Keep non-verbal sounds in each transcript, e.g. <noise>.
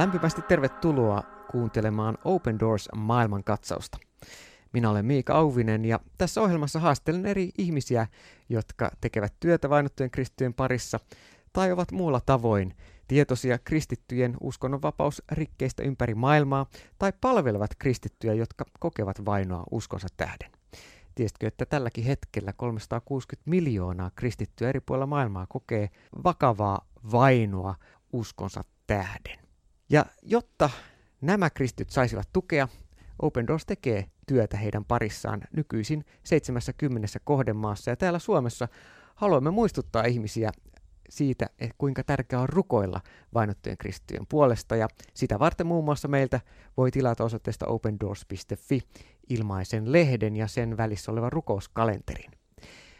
Lämpimästi tervetuloa kuuntelemaan Open Doors maailmankatsausta. Minä olen Miika Auvinen ja tässä ohjelmassa haastelen eri ihmisiä, jotka tekevät työtä vainottujen kristittyjen parissa tai ovat muulla tavoin tietoisia kristittyjen uskonnonvapausrikkeistä ympäri maailmaa tai palvelevat kristittyjä, jotka kokevat vainoa uskonsa tähden. Tiesitkö, että tälläkin hetkellä 360 miljoonaa kristittyä eri puolilla maailmaa kokee vakavaa vainoa uskonsa tähden? Ja jotta nämä kristityt saisivat tukea, Open Doors tekee työtä heidän parissaan nykyisin 70 kohdemaassa ja täällä Suomessa haluamme muistuttaa ihmisiä siitä, että kuinka tärkeää on rukoilla vainottujen kristittyjen puolesta ja sitä varten muun muassa meiltä voi tilata osoitteesta opendoors.fi ilmaisen lehden ja sen välissä olevan rukouskalenterin.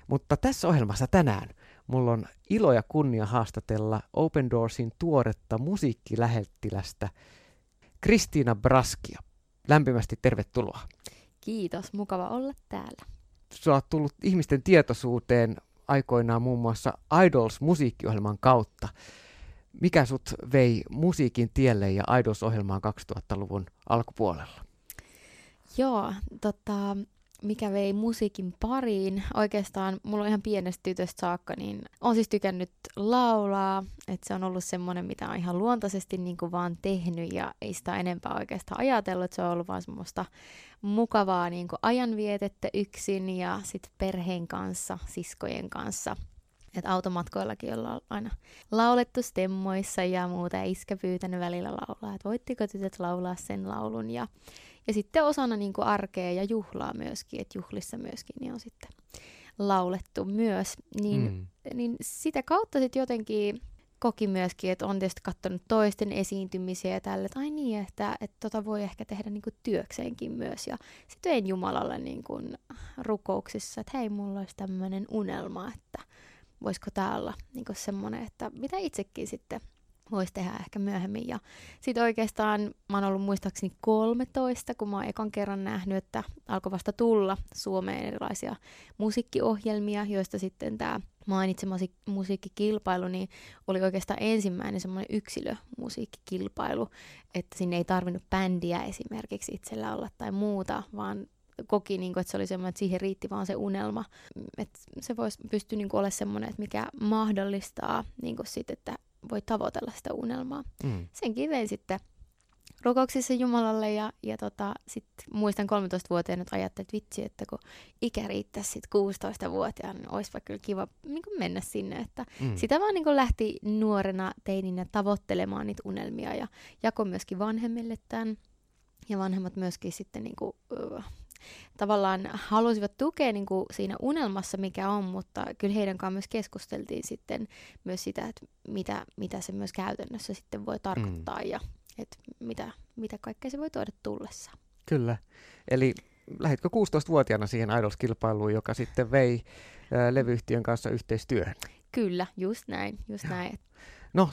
Mutta tässä ohjelmassa tänään mulla on ilo ja kunnia haastatella Open Doorsin tuoretta musiikkilähettilästä Kristiina Braskia. Lämpimästi tervetuloa. Kiitos, mukava olla täällä. Sä oot tullut ihmisten tietoisuuteen aikoinaan muun muassa Idols-musiikkiohjelman kautta. Mikä sut vei musiikin tielle ja Idols-ohjelmaan 2000-luvun alkupuolella? Joo, tota, mikä vei musiikin pariin. Oikeastaan mulla on ihan pienestä tytöstä saakka, niin on siis tykännyt laulaa, että se on ollut semmoinen, mitä on ihan luontaisesti niin kuin vaan tehnyt ja ei sitä enempää oikeastaan ajatellut, että se on ollut vaan semmoista mukavaa niin kuin ajanvietettä yksin ja sitten perheen kanssa, siskojen kanssa. Et automatkoillakin ollaan aina laulettu stemmoissa ja muuta ja iskä pyytänyt välillä laulaa, että voittiko tytöt laulaa sen laulun ja ja sitten osana niin kuin arkea ja juhlaa myöskin, että juhlissa myöskin niin on sitten laulettu myös. Niin, mm. niin sitä kautta sitten jotenkin koki myöskin, että on tietysti katsonut toisten esiintymisiä ja tälle, että ai niin, että, että tota voi ehkä tehdä niin kuin työkseenkin myös. Ja sitten vein Jumalalle niin kuin rukouksissa, että hei, mulla olisi tämmöinen unelma, että voisiko tämä olla niin semmoinen, että mitä itsekin sitten voisi tehdä ehkä myöhemmin. Ja sitten oikeastaan mä oon ollut muistaakseni 13, kun mä oon ekan kerran nähnyt, että alkoi vasta tulla Suomeen erilaisia musiikkiohjelmia, joista sitten tämä mainitsemasi musiikkikilpailu, niin oli oikeastaan ensimmäinen semmoinen yksilömusiikkikilpailu, että sinne ei tarvinnut bändiä esimerkiksi itsellä olla tai muuta, vaan koki, niin kuin, että se oli semmoinen, että siihen riitti vaan se unelma. Että se voisi pystyä niin olemaan semmoinen, että mikä mahdollistaa niin kuin sit, että voi tavoitella sitä unelmaa. Mm. Senkin vein sitten rukouksissa Jumalalle ja, ja tota, sitten muistan 13-vuotiaana, että ajattelin, että vitsi, että kun ikä riittäisi sitten 16-vuotiaana, niin olisipa kyllä kiva niin mennä sinne. Että mm. Sitä vaan niin lähti nuorena teininä tavoittelemaan niitä unelmia ja jako myöskin vanhemmille tämän. Ja vanhemmat myöskin sitten niin kuin, tavallaan halusivat tukea niin kuin siinä unelmassa, mikä on, mutta kyllä heidän kanssaan myös keskusteltiin sitten myös sitä, että mitä, mitä se myös käytännössä sitten voi tarkoittaa mm. ja että mitä, mitä kaikkea se voi tuoda tullessa. Kyllä. Eli lähditkö 16-vuotiaana siihen Idols-kilpailuun, joka sitten vei ää, levyyhtiön kanssa yhteistyöhön? Kyllä, just näin, just näin. No,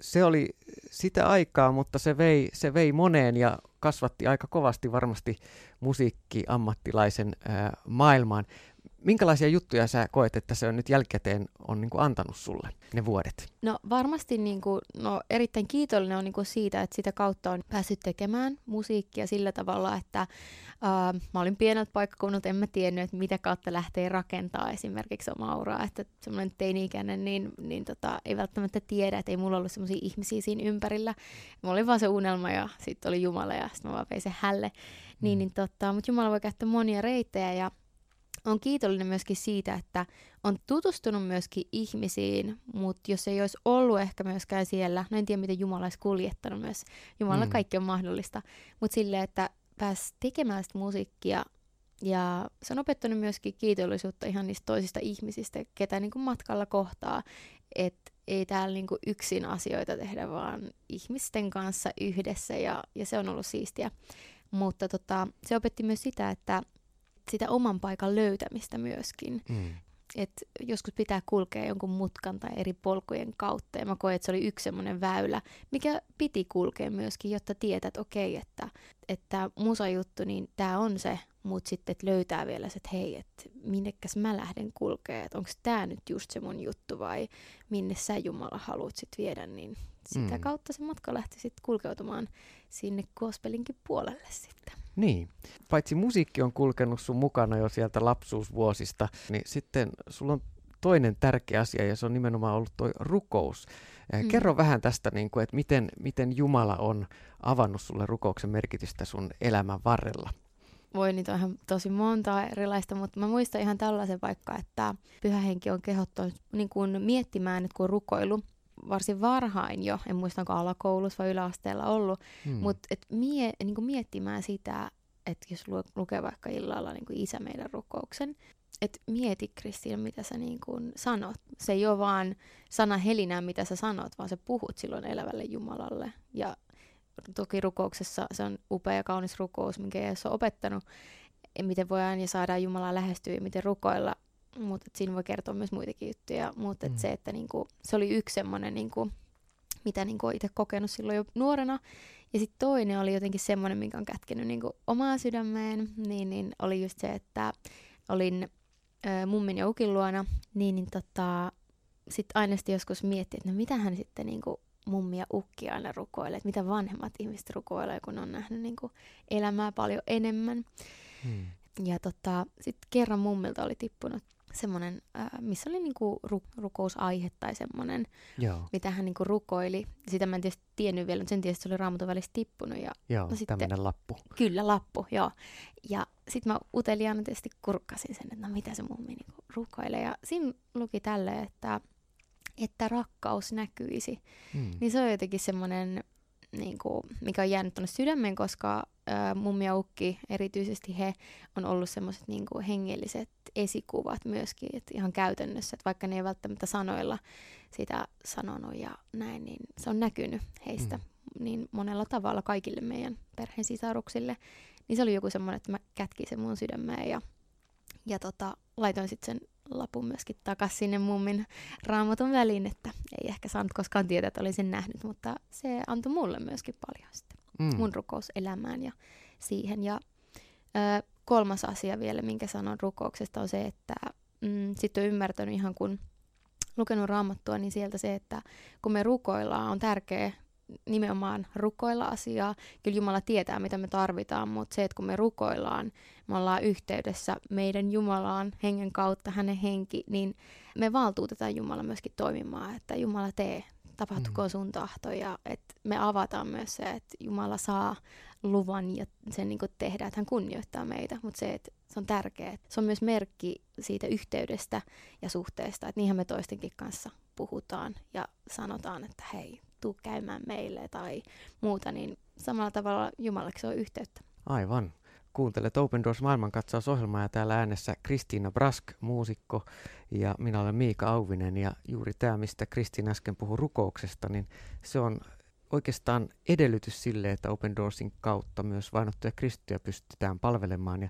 se oli sitä aikaa, mutta se vei, se vei moneen ja kasvatti aika kovasti varmasti musiikkiammattilaisen ää, maailmaan. Minkälaisia juttuja sä koet, että se on nyt jälkikäteen on niin kuin antanut sulle ne vuodet? No varmasti niin kuin, no, erittäin kiitollinen on niin kuin siitä, että sitä kautta on päässyt tekemään musiikkia sillä tavalla, että Uh, mä olin pieneltä paikkakunnalta, en mä tiennyt, että mitä kautta lähtee rakentaa esimerkiksi omaa uraa, että semmoinen teini-ikäinen niin, niin tota, ei välttämättä tiedä, että ei mulla ollut semmoisia ihmisiä siinä ympärillä. Mulla oli vaan se unelma ja sitten oli Jumala ja sitten mä vaan vein se hälle. Mm. Niin, niin tota, mutta Jumala voi käyttää monia reittejä ja on kiitollinen myöskin siitä, että on tutustunut myöskin ihmisiin, mutta jos ei olisi ollut ehkä myöskään siellä, no en tiedä miten Jumala olisi kuljettanut myös, Jumala mm. kaikki on mahdollista, mutta silleen, että pääsi tekemään sitä musiikkia ja se on opettanut myöskin kiitollisuutta ihan niistä toisista ihmisistä, ketä niin kuin matkalla kohtaa, että ei täällä niin kuin yksin asioita tehdä, vaan ihmisten kanssa yhdessä ja, ja se on ollut siistiä. Mutta tota, se opetti myös sitä, että sitä oman paikan löytämistä myöskin. Mm että joskus pitää kulkea jonkun mutkan tai eri polkujen kautta. Ja mä koen, että se oli yksi semmoinen väylä, mikä piti kulkea myöskin, jotta tietät, okei, että, että musajuttu, niin tämä on se mutta sitten et löytää vielä se, että hei, että minnekäs mä lähden kulkee, että onko tämä nyt just se mun juttu vai minne sä Jumala haluat sit viedä, niin sitä mm. kautta se matka lähti sitten kulkeutumaan sinne gospelinkin puolelle sitten. Niin. Paitsi musiikki on kulkenut sun mukana jo sieltä lapsuusvuosista, niin sitten sulla on toinen tärkeä asia ja se on nimenomaan ollut tuo rukous. Mm. Kerro vähän tästä, niin kuin, että miten, miten Jumala on avannut sulle rukouksen merkitystä sun elämän varrella voi niitä on ihan tosi monta erilaista, mutta mä muistan ihan tällaisen vaikka, että pyhä henki on kehottanut niin kuin miettimään, että kun rukoilu, varsin varhain jo, en muista onko alakoulussa vai yläasteella ollut, hmm. mutta et mie, niin miettimään sitä, että jos lu, lukee vaikka illalla niin kuin isä meidän rukouksen, että mieti Kristiina, mitä sä niin kuin sanot. Se ei ole vaan sana helinää, mitä sä sanot, vaan sä puhut silloin elävälle Jumalalle. Ja toki rukouksessa se on upea ja kaunis rukous, minkä Jeesus on opettanut, miten voidaan ja saadaan Jumalaa lähestyä ja miten rukoilla, mutta siinä voi kertoa myös muitakin juttuja, mutta mm. se, että niinku, se oli yksi semmoinen, niinku, mitä niinku itse kokenut silloin jo nuorena, ja sitten toinen oli jotenkin semmoinen, minkä on kätkenyt niinku omaa sydämeen, niin, niin oli just se, että olin ö, mummin ja ukin luona, niin, niin tota, sitten aina joskus miettii, että no mitähän sitten niinku mummi ja ukki aina rukoilee, että mitä vanhemmat ihmiset rukoilee, kun on nähnyt niin kuin elämää paljon enemmän. Hmm. Ja tota, sitten kerran mummilta oli tippunut semmoinen, äh, missä oli niinku ru- rukousaihe tai semmoinen, mitä hän niinku rukoili. Sitä mä en tietysti tiennyt vielä, mutta sen tietysti se oli raamatun välissä tippunut. Ja, joo, no tämmöinen lappu. Kyllä, lappu, joo. Ja sitten mä uteliaana tietysti kurkkasin sen, että no mitä se mummi niinku rukoilee. Ja siinä luki tälleen, että että rakkaus näkyisi. Mm. Niin se on jotenkin semmoinen, niin kuin, mikä on jäänyt tuonne sydämeen, koska ää, mummi ja ukki, erityisesti he, on ollut semmoiset niin hengelliset esikuvat myöskin, että ihan käytännössä, että vaikka ne ei välttämättä sanoilla sitä sanonut ja näin, niin se on näkynyt heistä mm. niin monella tavalla kaikille meidän perheen sisaruksille. Niin se oli joku semmoinen, että mä kätkin sen mun sydämeen ja, ja tota, laitoin sitten sen lapun myöskin takaisin sinne mummin raamatun väliin, että ei ehkä saanut koskaan tietää, että olisin nähnyt, mutta se antoi mulle myöskin paljon sitten mm. mun rukouselämään ja siihen. Ja ö, kolmas asia vielä, minkä sanon rukouksesta, on se, että mm, sitten on ymmärtänyt ihan kun lukenut raamattua, niin sieltä se, että kun me rukoillaan, on tärkeää nimenomaan rukoilla asiaa. Kyllä Jumala tietää, mitä me tarvitaan, mutta se, että kun me rukoillaan, me ollaan yhteydessä meidän Jumalaan hengen kautta, hänen henki, niin me valtuutetaan Jumala myöskin toimimaan, että Jumala tee, tapahtukoon mm. sun tahto ja että me avataan myös se, että Jumala saa luvan ja sen niin tehdä, että hän kunnioittaa meitä, mutta se, että se on tärkeää. Se on myös merkki siitä yhteydestä ja suhteesta, että niinhän me toistenkin kanssa puhutaan ja sanotaan, että hei, tuu käymään meille tai muuta, niin samalla tavalla Jumalaksi on yhteyttä. Aivan. Kuuntelet Open Doors maailmankatsausohjelmaa ja täällä äänessä Kristiina Brask, muusikko, ja minä olen Miika Auvinen. Ja juuri tämä, mistä Kristiina äsken puhui rukouksesta, niin se on oikeastaan edellytys sille, että Open Doorsin kautta myös vainottuja kristittyjä pystytään palvelemaan. Ja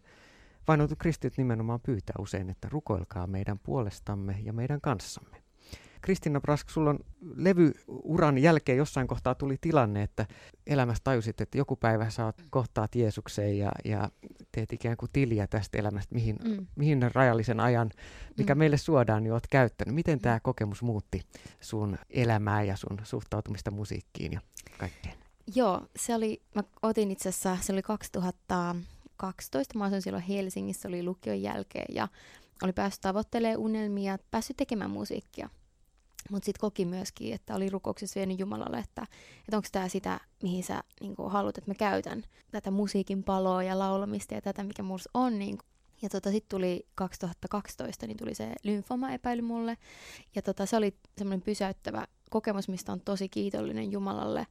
vainotut kristityt nimenomaan pyytää usein, että rukoilkaa meidän puolestamme ja meidän kanssamme. Kristina Brask, sulla on levyuran jälkeen jossain kohtaa tuli tilanne, että elämässä tajusit, että joku päivä saat kohtaat Jeesukseen ja, ja teet ikään kuin tiliä tästä elämästä, mihin, mm. mihin rajallisen ajan, mikä mm. meille suodaan, niin olet käyttänyt. Miten tämä kokemus muutti sun elämää ja sun suhtautumista musiikkiin ja kaikkeen? Joo, se oli, mä otin itse asiassa, se oli 2012, mä asuin silloin Helsingissä, oli lukion jälkeen ja oli päässyt tavoittelemaan unelmia, päässyt tekemään musiikkia. Mutta sitten koki myöskin, että oli rukouksessa vienyt Jumalalle, että, että onko tämä sitä, mihin sä niin haluat, että mä käytän tätä musiikin paloa ja laulamista ja tätä, mikä mulla on. Niin ja tota, sitten tuli 2012, niin tuli se lymfoma-epäily mulle. Ja tota, se oli semmoinen pysäyttävä kokemus, mistä on tosi kiitollinen Jumalalle,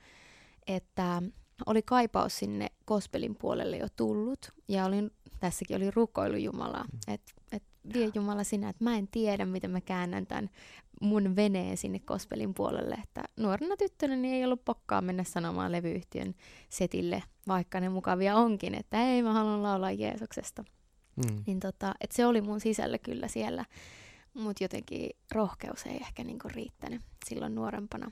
että oli kaipaus sinne kospelin puolelle jo tullut. Ja olin, tässäkin oli rukoilu Jumalaa, mm. että et vie Jumala sinä, että mä en tiedä, miten mä käännän tämän mun veneen sinne kospelin puolelle, että nuorena tyttönä niin ei ollut pokkaa mennä sanomaan levyyhtiön setille, vaikka ne mukavia onkin, että ei mä haluan laulaa Jeesuksesta. Mm. Niin tota, et se oli mun sisällä kyllä siellä, mutta jotenkin rohkeus ei ehkä niinku riittänyt silloin nuorempana.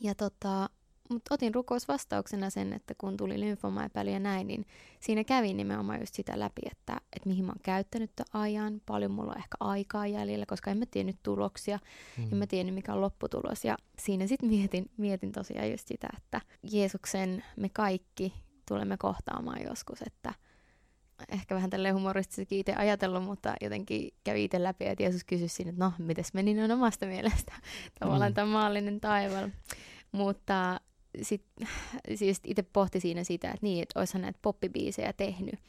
Ja tota, mutta otin rukousvastauksena sen, että kun tuli lymfomaepäily ja näin, niin siinä kävin nimenomaan just sitä läpi, että, että mihin mä oon käyttänyt ajan, paljon mulla on ehkä aikaa jäljellä, koska en mä tiennyt tuloksia, mm. en mä tiennyt mikä on lopputulos. Ja siinä sitten mietin, mietin tosiaan just sitä, että Jeesuksen me kaikki tulemme kohtaamaan joskus, että ehkä vähän tälle humoristisesti itse ajatellut, mutta jotenkin kävi itse läpi, että Jeesus kysyi siinä, että no, mites meni noin omasta mielestä, <laughs> tavallaan mm. tämä maallinen taival. Mutta sitten siis itse pohti siinä sitä, että niin, että olisihan näitä poppibiisejä tehnyt,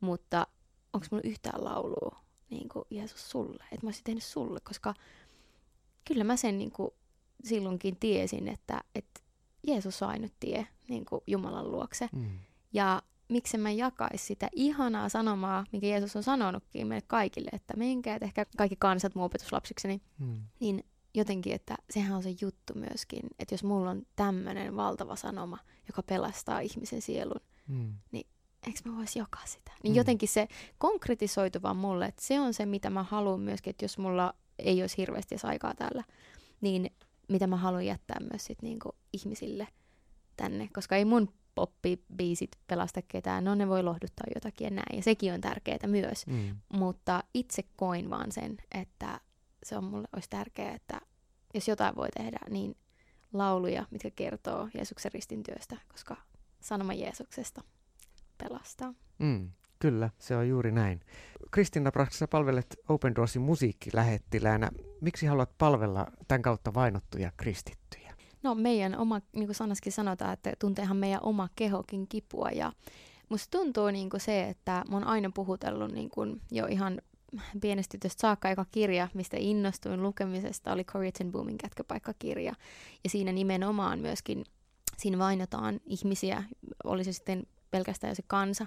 mutta onko mulla yhtään laulua niin kuin Jeesus sulle, että mä olisin tehnyt sulle, koska kyllä mä sen niin kuin silloinkin tiesin, että, että Jeesus on ainut tie niin kuin Jumalan luokse. Mm. Ja miksi mä jakaisi sitä ihanaa sanomaa, mikä Jeesus on sanonutkin meille kaikille, että menkää, että ehkä kaikki kansat mun opetuslapsikseni, mm. niin jotenkin, että sehän on se juttu myöskin, että jos mulla on tämmöinen valtava sanoma, joka pelastaa ihmisen sielun, mm. niin eikö mä voisi jakaa sitä? Niin mm. jotenkin se konkretisoitu vaan mulle, että se on se, mitä mä haluan myöskin, että jos mulla ei olisi hirveästi aikaa täällä, niin mitä mä haluan jättää myös sit niinku ihmisille tänne, koska ei mun poppibiisit pelasta ketään, no ne voi lohduttaa jotakin ja näin, ja sekin on tärkeää myös, mm. mutta itse koin vaan sen, että se on mulle olisi tärkeää, että jos jotain voi tehdä, niin lauluja, mitkä kertoo Jeesuksen ristin työstä, koska sanoma Jeesuksesta pelastaa. Mm, kyllä, se on juuri näin. Kristina Brax, sä palvelet Open Doorsin musiikkilähettiläänä. Miksi haluat palvella tämän kautta vainottuja kristittyjä? No meidän oma, niin kuin sanaskin sanotaan, että tunteehan meidän oma kehokin kipua ja musta tuntuu niin kuin se, että mä oon aina puhutellut niin kuin jo ihan pienestä tytöstä saakka eka kirja, mistä innostuin lukemisesta, oli Corrie Boomin kätköpaikkakirja. Ja siinä nimenomaan myöskin, siinä vainotaan ihmisiä, oli se sitten pelkästään jo se kansa,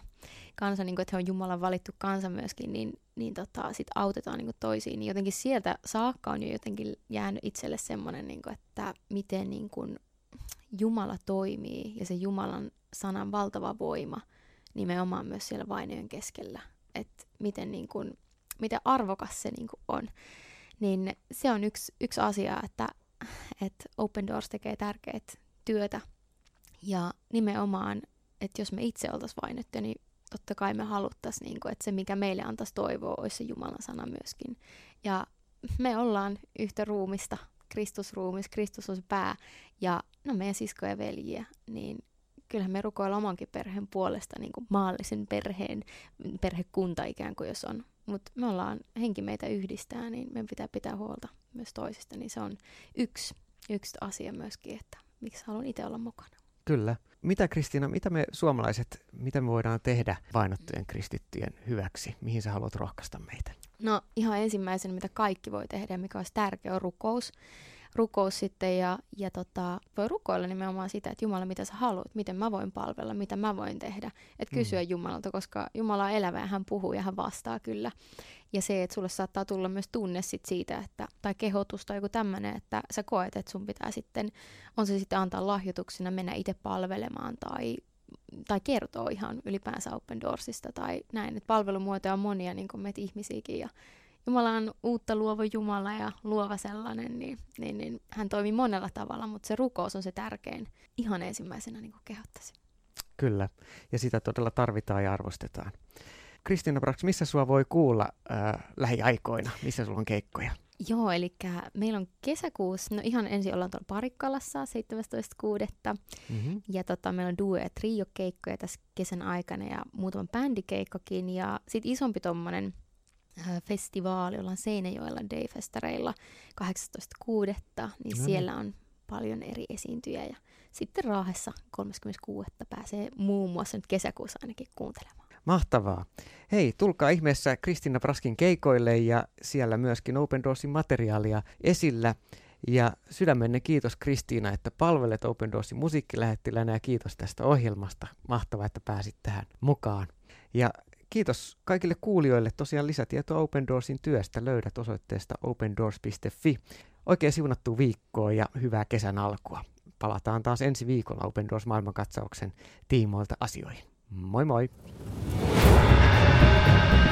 kansa niin kuin, että he on Jumalan valittu kansa myöskin, niin, niin tota, sit autetaan niin kuin toisiin. Niin jotenkin sieltä saakka on jo jotenkin jäänyt itselle semmoinen, niin että miten niin kuin Jumala toimii ja se Jumalan sanan valtava voima nimenomaan myös siellä vainojen keskellä. Että miten niin kuin miten arvokas se niin on. Niin se on yksi, yksi asia, että, että Open Doors tekee tärkeää työtä. Ja nimenomaan, että jos me itse oltaisiin vainettu, niin totta kai me haluttaisiin, niin kuin, että se mikä meille antaisi toivoa, olisi se Jumalan sana myöskin. Ja me ollaan yhtä ruumista, Kristusruumis, Kristus on se pää, ja no meidän siskoja ja veljiä, niin kyllähän me rukoillaan omankin perheen puolesta niin kuin maallisen perheen, perhekunta ikään kuin, jos on mutta me ollaan, henki meitä yhdistää, niin meidän pitää pitää huolta myös toisista. Niin se on yksi, yksi asia myöskin, että miksi haluan itse olla mukana. Kyllä. Mitä Kristiina, mitä me suomalaiset, mitä me voidaan tehdä vainottujen kristittyjen hyväksi? Mihin sä haluat rohkaista meitä? No ihan ensimmäisenä, mitä kaikki voi tehdä mikä olisi tärkeä, on rukous rukous sitten ja, ja tota, voi rukoilla nimenomaan sitä, että Jumala, mitä sä haluat, miten mä voin palvella, mitä mä voin tehdä. Että mm. kysyä mm. Jumalalta, koska Jumala on elävä ja hän puhuu ja hän vastaa kyllä. Ja se, että sulle saattaa tulla myös tunne sit siitä, että, tai kehotus tai joku tämmöinen, että sä koet, että sun pitää sitten, on se sitten antaa lahjoituksena, mennä itse palvelemaan tai tai kertoo ihan ylipäänsä Open Doorsista tai näin, että palvelumuotoja on monia, niin kuin meitä ihmisiäkin, ja Jumala on uutta luova Jumala ja luova sellainen, niin, niin, niin hän toimii monella tavalla, mutta se rukous on se tärkein. Ihan ensimmäisenä niin kehottaisin. Kyllä, ja sitä todella tarvitaan ja arvostetaan. Kristina Brax, missä sua voi kuulla äh, lähiaikoina? Missä sulla on keikkoja? Joo, eli meillä on kesäkuussa, no ihan ensin ollaan tuolla Parikkalassa 17.6. Mm-hmm. Ja tota, meillä on duo- ja trio-keikkoja tässä kesän aikana ja muutama bändikeikkokin. Ja sitten isompi tommonen Äh, festivaali, ollaan Seinäjoella Dayfestareilla 18.6. Niin no niin. siellä on paljon eri esiintyjä ja sitten Raahessa 36. pääsee muun muassa nyt kesäkuussa ainakin kuuntelemaan. Mahtavaa. Hei, tulkaa ihmeessä Kristina Praskin keikoille ja siellä myöskin Open Doorsin materiaalia esillä. Ja sydämenne kiitos Kristiina, että palvelet Open Doorsin musiikkilähettilänä ja kiitos tästä ohjelmasta. Mahtavaa, että pääsit tähän mukaan. Ja kiitos kaikille kuulijoille. Tosiaan lisätietoa Open Doorsin työstä löydät osoitteesta opendoors.fi. Oikein siunattu viikkoa ja hyvää kesän alkua. Palataan taas ensi viikolla Open Doors maailmankatsauksen tiimoilta asioihin. Moi moi! thank you